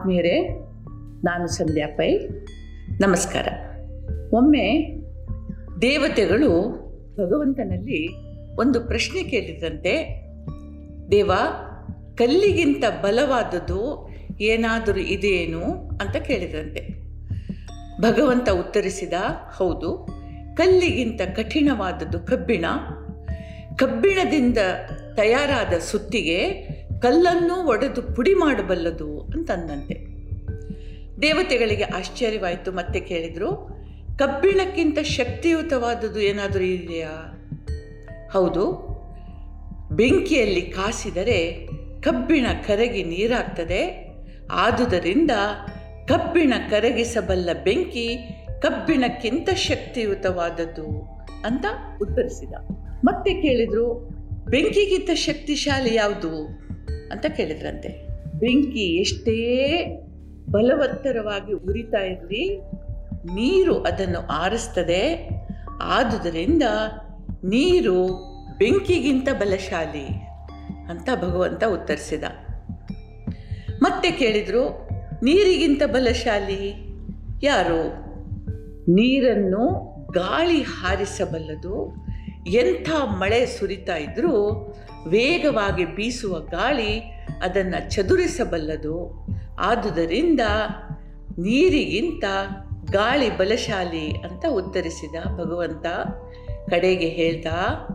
ಆತ್ಮೀಯರೇ, ನಾನು ಸಂಧ್ಯಾ ಪೈ. ನಮಸ್ಕಾರ. ಒಮ್ಮೆ ದೇವತೆಗಳು ಭಗವಂತನಲ್ಲಿ ಒಂದು ಪ್ರಶ್ನೆ ಕೇಳಿದಂತೆ ದೇವ, ಕಲ್ಲಿಗಿಂತ ಬಲವಾದದ್ದು ಏನಾದರೂ ಇದೆಯೇನು ಅಂತ ಕೇಳಿದಂತೆ ಭಗವಂತ ಉತ್ತರಿಸಿದ, ಹೌದು, ಕಲ್ಲಿಗಿಂತ ಕಠಿಣವಾದದ್ದು ಕಬ್ಬಿಣ. ಕಬ್ಬಿಣದಿಂದ ತಯಾರಾದ ಸುತ್ತಿಗೆ ಕಲ್ಲನ್ನು ಒಡೆದು ಪುಡಿ ಮಾಡಬಲ್ಲದು ಅಂತಂದಂತೆ. ದೇವತೆಗಳಿಗೆ ಆಶ್ಚರ್ಯವಾಯಿತು ಮತ್ತೆ ಕೇಳಿದರು, ಕಬ್ಬಿಣಕ್ಕಿಂತ ಶಕ್ತಿಯುತವಾದದ್ದು ಏನಾದರೂ ಇದೆಯಾ? ಹೌದು, ಬೆಂಕಿಯಲ್ಲಿ ಕಾಸಿದರೆ ಕಬ್ಬಿಣ ಕರಗಿ ನೀರಾಗ್ತದೆ, ಆದುದರಿಂದ ಕಬ್ಬಿಣ ಕರಗಿಸಬಲ್ಲ ಬೆಂಕಿ ಕಬ್ಬಿಣಕ್ಕಿಂತ ಶಕ್ತಿಯುತವಾದದ್ದು ಅಂತ ಉತ್ತರಿಸಿದ. ಮತ್ತೆ ಕೇಳಿದ್ರು, ಬೆಂಕಿಗಿಂತ ಶಕ್ತಿಶಾಲಿ ಯಾವುದು? ಅಂತ ಕೇಳಿದ್ರಂತೆ. ಬೆಂಕಿ ಎಷ್ಟೇ ಬಲವತ್ತರವಾಗಿ ಉರಿತಾ ಇರಲಿ, ನೀರು ಅದನ್ನು ಆರಿಸ್ತದೆ. ಆದುದರಿಂದ ನೀರು ಬೆಂಕಿಗಿಂತ ಬಲಶಾಲಿ ಅಂತ ಭಗವಂತ ಉತ್ತರಿಸಿದ. ಮತ್ತೆ ಕೇಳಿದರು, ನೀರಿಗಿಂತ ಬಲಶಾಲಿ ಯಾರು? ನೀರನ್ನು ಗಾಳಿ ಹಾರಿಸಬಲ್ಲದು, ಎಂಥ ಮಳೆ ಸುರಿತಾ ಇದ್ದರೂ ವೇಗವಾಗಿ ಬೀಸುವ ಗಾಳಿ ಅದನ್ನು ಚದುರಿಸಬಲ್ಲದು. ಆದುದರಿಂದ ನೀರಿಗಿಂತ ಗಾಳಿ ಬಲಶಾಲಿ ಅಂತ ಉತ್ತರಿಸಿದ ಭಗವಂತ ಕಡೆಗೆ ಹೇಳ್ತಾ,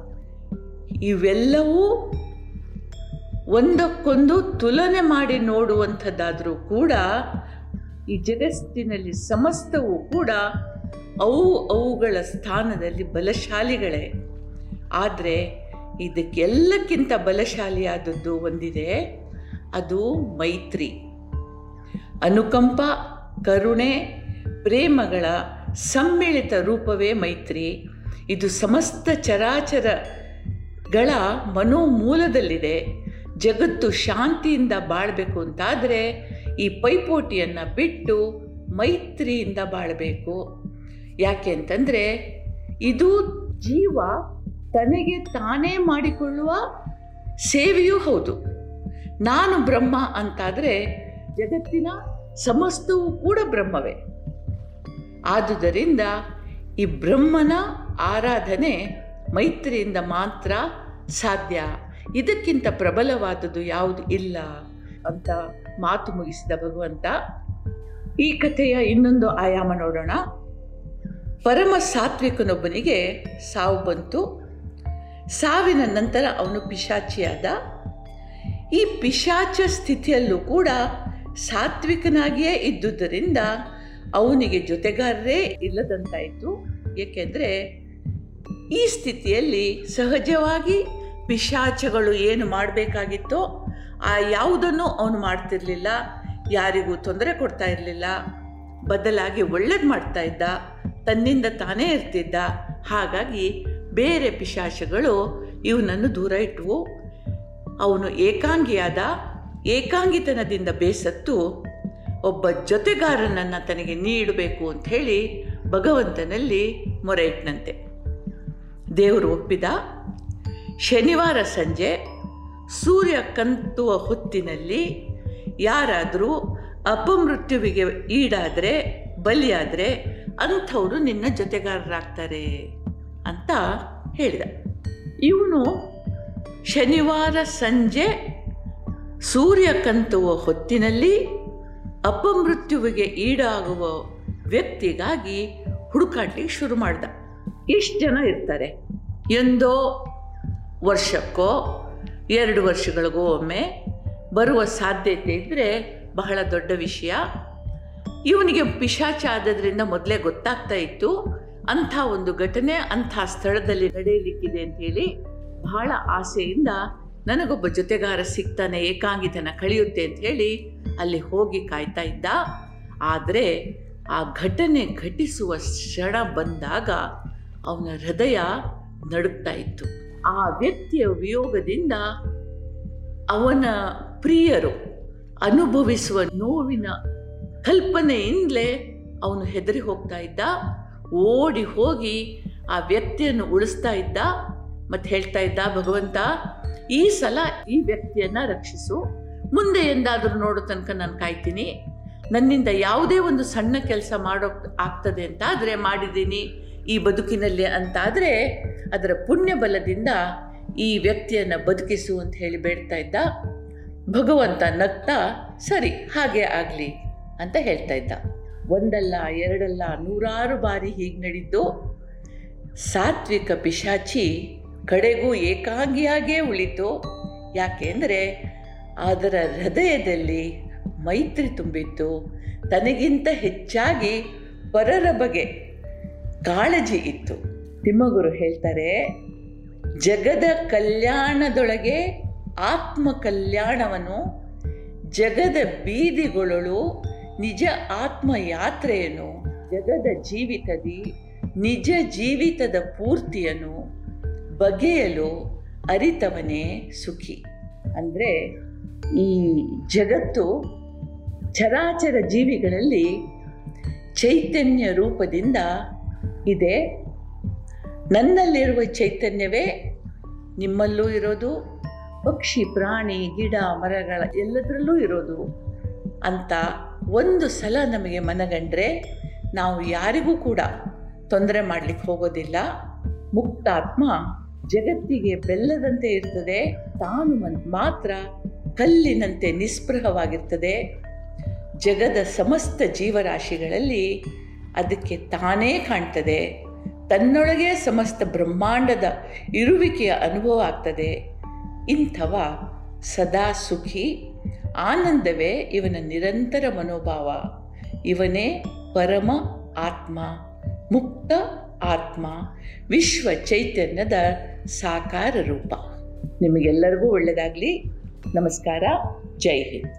ಇವೆಲ್ಲವೂ ಒಂದಕ್ಕೊಂದು ತುಲನೆ ಮಾಡಿ ನೋಡುವಂಥದ್ದಾದರೂ ಕೂಡ, ಈ ಜಗತ್ತಿನಲ್ಲಿ ಸಮಸ್ತವೂ ಕೂಡ ಅವು ಅವುಗಳ ಸ್ಥಾನದಲ್ಲಿ ಬಲಶಾಲಿಗಳೇ. ಆದರೆ ಇದಕ್ಕೆಲ್ಲಕ್ಕಿಂತ ಬಲಶಾಲಿಯಾದದ್ದು ಒಂದಿದೆ, ಅದು ಮೈತ್ರಿ. ಅನುಕಂಪ, ಕರುಣೆ, ಪ್ರೇಮಗಳ ಸಮ್ಮಿಳಿತ ರೂಪವೇ ಮೈತ್ರಿ. ಇದು ಸಮಸ್ತ ಚರಾಚರಗಳ ಮನೋಮೂಲದಲ್ಲಿದೆ. ಜಗತ್ತು ಶಾಂತಿಯಿಂದ ಬಾಳಬೇಕು ಅಂತಾದರೆ ಈ ಪೈಪೋಟಿಯನ್ನು ಬಿಟ್ಟು ಮೈತ್ರಿಯಿಂದ ಬಾಳಬೇಕು. ಯಾಕೆ ಅಂತಂದರೆ ಇದು ಜೀವ ತನಗೆ ತಾನೇ ಮಾಡಿಕೊಳ್ಳುವ ಸೇವೆಯೂ ಹೌದು. ನಾನು ಬ್ರಹ್ಮ ಅಂತಾದರೆ ಜಗತ್ತಿನ ಸಮಸ್ತವೂ ಕೂಡ ಬ್ರಹ್ಮವೇ. ಆದುದರಿಂದ ಈ ಬ್ರಹ್ಮನ ಆರಾಧನೆ ಮೈತ್ರಿಯಿಂದ ಮಾತ್ರ ಸಾಧ್ಯ. ಇದಕ್ಕಿಂತ ಪ್ರಬಲವಾದದ್ದು ಯಾವುದು ಇಲ್ಲ ಅಂತ ಮಾತು ಮುಗಿಸಿದ ಭಗವಂತ. ಈ ಕಥೆಯ ಇನ್ನೊಂದು ಆಯಾಮ ನೋಡೋಣ. ಪರಮ ಸಾತ್ವಿಕನೊಬ್ಬನಿಗೆ ಸಾವು ಬಂತು. ಸಾವಿನ ನಂತರ ಅವನು ಪಿಶಾಚಿಯಾದ. ಈ ಪಿಶಾಚ ಸ್ಥಿತಿಯಲ್ಲೂ ಕೂಡ ಸಾತ್ವಿಕನಾಗಿಯೇ ಇದ್ದುದರಿಂದ ಅವನಿಗೆ ಜೊತೆಗಾರರೇ ಇಲ್ಲದಂತಾಯಿತು. ಏಕೆಂದರೆ ಈ ಸ್ಥಿತಿಯಲ್ಲಿ ಸಹಜವಾಗಿ ಪಿಶಾಚಗಳು ಏನು ಮಾಡಬೇಕಾಗಿತ್ತೋ ಆ ಯಾವುದನ್ನು ಅವನು ಮಾಡ್ತಿರಲಿಲ್ಲ. ಯಾರಿಗೂ ತೊಂದರೆ ಕೊಡ್ತಾ ಇರಲಿಲ್ಲ. ಬದಲಾಗಿ ಒಳ್ಳೇದು ಮಾಡ್ತಾ ಇದ್ದ. ತನ್ನಿಂದ ತಾನೇ ಇರ್ತಿದ್ದ. ಹಾಗಾಗಿ ಬೇರೆ ಪಿಶಾಚಗಳು ಇವನನ್ನು ದೂರ ಇಟ್ಟವು ಅವನು ಏಕಾಂಗಿಯಾದ ಏಕಾಂಗಿತನದಿಂದ ಬೇಸತ್ತು, ಒಬ್ಬ ಜೊತೆಗಾರನನ್ನು ತನಗೆ ನೀಡಬೇಕು ಅಂತ ಹೇಳಿ ಭಗವಂತನಲ್ಲಿ ಮೊರೆ ಇಟ್ಟನಂತೆ ದೇವರು ಒಪ್ಪಿದ, ಶನಿವಾರ ಸಂಜೆ ಸೂರ್ಯ ಕಂತುವ ಹೊತ್ತಿನಲ್ಲಿ ಯಾರಾದರೂ ಅಪಮೃತ್ಯುವಿಗೆ ಈಡಾದರೆ, ಬಲಿಯಾದರೆ ಅಂಥವರು ನಿನ್ನ ಜೊತೆಗಾರರಾಗ್ತಾರೆ. ಅಂತ ಹೇಳಿದ. ಇವನು ಶನಿವಾರ ಸಂಜೆ ಸೂರ್ಯ ಕಂತುವ ಹೊತ್ತಿನಲ್ಲಿ ಅಪಮೃತ್ಯುವಿಗೆ ಈಡಾಗುವ ವ್ಯಕ್ತಿಗಾಗಿ ಹುಡುಕಾಡ್ಲಿಕ್ಕೆ ಶುರು ಮಾಡ್ದ. ಇಷ್ಟು ಜನ ಇರ್ತಾರೆ. ಎಂದೋ ವರ್ಷಕ್ಕೋ, ಎರಡು ವರ್ಷಗಳಿಗೋ ಒಮ್ಮೆ ಬರುವ ಸಾಧ್ಯತೆ ಇದ್ದರೆ ಬಹಳ ದೊಡ್ಡ ವಿಷಯ. ಇವನಿಗೆ ಪಿಶಾಚ ಆದದ್ರಿಂದ ಮೊದಲೇ ಗೊತ್ತಾಗ್ತಾ ಇತ್ತು. ಅಂಥ ಒಂದು ಘಟನೆ ಅಂಥ ಸ್ಥಳದಲ್ಲಿ ನಡೆಯಲಿಕ್ಕಿದೆ ಅಂತ ಹೇಳಿ ಬಹಳ ಆಸೆಯಿಂದ ನನಗೊಬ್ಬ ಜೊತೆಗಾರ ಸಿಗ್ತಾನೆ, ಏಕಾಂಗಿತನ ಕಳೆಯುತ್ತೆ ಅಂತ ಹೇಳಿ ಅಲ್ಲಿ ಹೋಗಿ ಕಾಯ್ತಾ ಇದ್ದ. ಆದರೆ ಆ ಘಟನೆ ಘಟಿಸುವ ಕ್ಷಣ ಬಂದಾಗ ಅವನ ಹೃದಯ ನಡುಗ್ತಾ ಇತ್ತು. ಆ ವ್ಯಕ್ತಿಯ ವಿಯೋಗದಿಂದ ಅವನ ಪ್ರಿಯರು ಅನುಭವಿಸುವ ನೋವಿನ ಕಲ್ಪನೆಯಿಂದಲೇ ಅವನು ಹೆದರಿ ಹೋಗ್ತಾ ಇದ್ದ. ಓಡಿ ಹೋಗಿ ಆ ವ್ಯಕ್ತಿಯನ್ನು ಉಳಿಸ್ತಾ ಇದ್ದ, ಮತ್ತು ಹೇಳ್ತಾ ಇದ್ದ ಭಗವಂತ, ಈ ಸಲ ಈ ವ್ಯಕ್ತಿಯನ್ನು ರಕ್ಷಿಸು. ಮುಂದೆ ಎಂದಾದರೂ ನೋಡೋ ತನಕ ನಾನು ಕಾಯ್ತೀನಿ. ನನ್ನಿಂದ ಯಾವುದೇ ಒಂದು ಸಣ್ಣ ಕೆಲಸ ಮಾಡೋ ಆಗ್ತದೆ ಅಂತ ಆದರೆ ಮಾಡಿದ್ದೀನಿ. ಈ ಬದುಕಿನಲ್ಲಿ ಅಂತಾದರೆ ಅದರ ಪುಣ್ಯ ಬಲದಿಂದ ಈ ವ್ಯಕ್ತಿಯನ್ನು ಬದುಕಿಸು ಅಂತ ಹೇಳಿ ಬೇಡ್ತಾ ಇದ್ದ. ಭಗವಂತ ನಗ್ತಾ, ಸರಿ, ಹಾಗೆ ಆಗಲಿ ಅಂತ ಹೇಳ್ತಾ ಇದ್ದ. ಒಂದಲ್ಲ, ಎರಡಲ್ಲ, ನೂರಾರು ಬಾರಿ ಹೀಗೆ ನಡೀತು, ಸಾತ್ವಿಕ ಪಿಶಾಚಿ ಕಡೆಗೂ ಏಕಾಂಗಿಯಾಗೇ ಉಳಿತು ಯಾಕೆಂದರೆ ಅದರ ಹೃದಯದಲ್ಲಿ ಮೈತ್ರಿ ತುಂಬಿತ್ತು. ತನಗಿಂತ ಹೆಚ್ಚಾಗಿ ಪರರ ಬಗ್ಗೆ ಕಾಳಜಿ ಇತ್ತು. ತಿಮ್ಮಗುರು ಹೇಳ್ತಾರೆ, ಜಗದ ಕಲ್ಯಾಣದೊಳಗೆ ಆತ್ಮ ಕಲ್ಯಾಣವನ್ನು ಜಗದ ಬೀದಿಗೊಳಳು ನಿಜ ಆತ್ಮ ಯಾತ್ರೆಯನ್ನು ಜಗದ ಜೀವಿತದಿ, ನಿಜ ಜೀವಿತದ ಪೂರ್ತಿಯನ್ನು ಬಗೆಯಲು ಅರಿತವನೇ ಸುಖಿ. ಅಂದರೆ ಈ ಜಗತ್ತು ಚರಾಚರ ಜೀವಿಗಳಲ್ಲಿ ಚೈತನ್ಯ ರೂಪದಿಂದ ಇದೆ. ನನ್ನಲ್ಲಿರುವ ಚೈತನ್ಯವೇ ನಿಮ್ಮಲ್ಲೂ ಇರೋದು, ಪಕ್ಷಿ, ಪ್ರಾಣಿ, ಗಿಡ, ಮರಗಳ ಎಲ್ಲದರಲ್ಲೂ ಇರೋದು ಅಂತ ಒಂದು ಸಲ ನಮಗೆ ಮನಗಂಡ್ರೆ ನಾವು ಯಾರಿಗೂ ಕೂಡ ತೊಂದರೆ ಮಾಡಲಿಕ್ಕೆ ಹೋಗೋದಿಲ್ಲ. ಮುಕ್ತಾತ್ಮ ಜಗತ್ತಿಗೆ ಬೆಲ್ಲದಂತೆ ಇರ್ತದೆ. ತಾನು ಮಾತ್ರ ಕಲ್ಲಿನಂತೆ ನಿಸ್ಪೃಹವಾಗಿರ್ತದೆ. ಜಗದ ಸಮಸ್ತ ಜೀವರಾಶಿಗಳಲ್ಲಿ ಅದಕ್ಕೆ ತಾನೇ ಕಾಣ್ತದೆ. ತನ್ನೊಳಗೆ ಸಮಸ್ತ ಬ್ರಹ್ಮಾಂಡದ ಇರುವಿಕೆಯ ಅನುಭವ ಆಗ್ತದೆ. ಇಂಥವ ಸದಾ ಸುಖಿ ಆನಂದವೇ ಇವನ ನಿರಂತರ ಮನೋಭಾವ. ಇವನೇ ಪರಮ ಆತ್ಮ, ಮುಕ್ತ ಆತ್ಮ, ವಿಶ್ವ ಚೈತನ್ಯದ ಸಾಕಾರ ರೂಪ. ನಿಮಗೆಲ್ಲರಿಗೂ ಒಳ್ಳೆಯದಾಗಲಿ ನಮಸ್ಕಾರ. ಜೈ ಹಿಂದ್.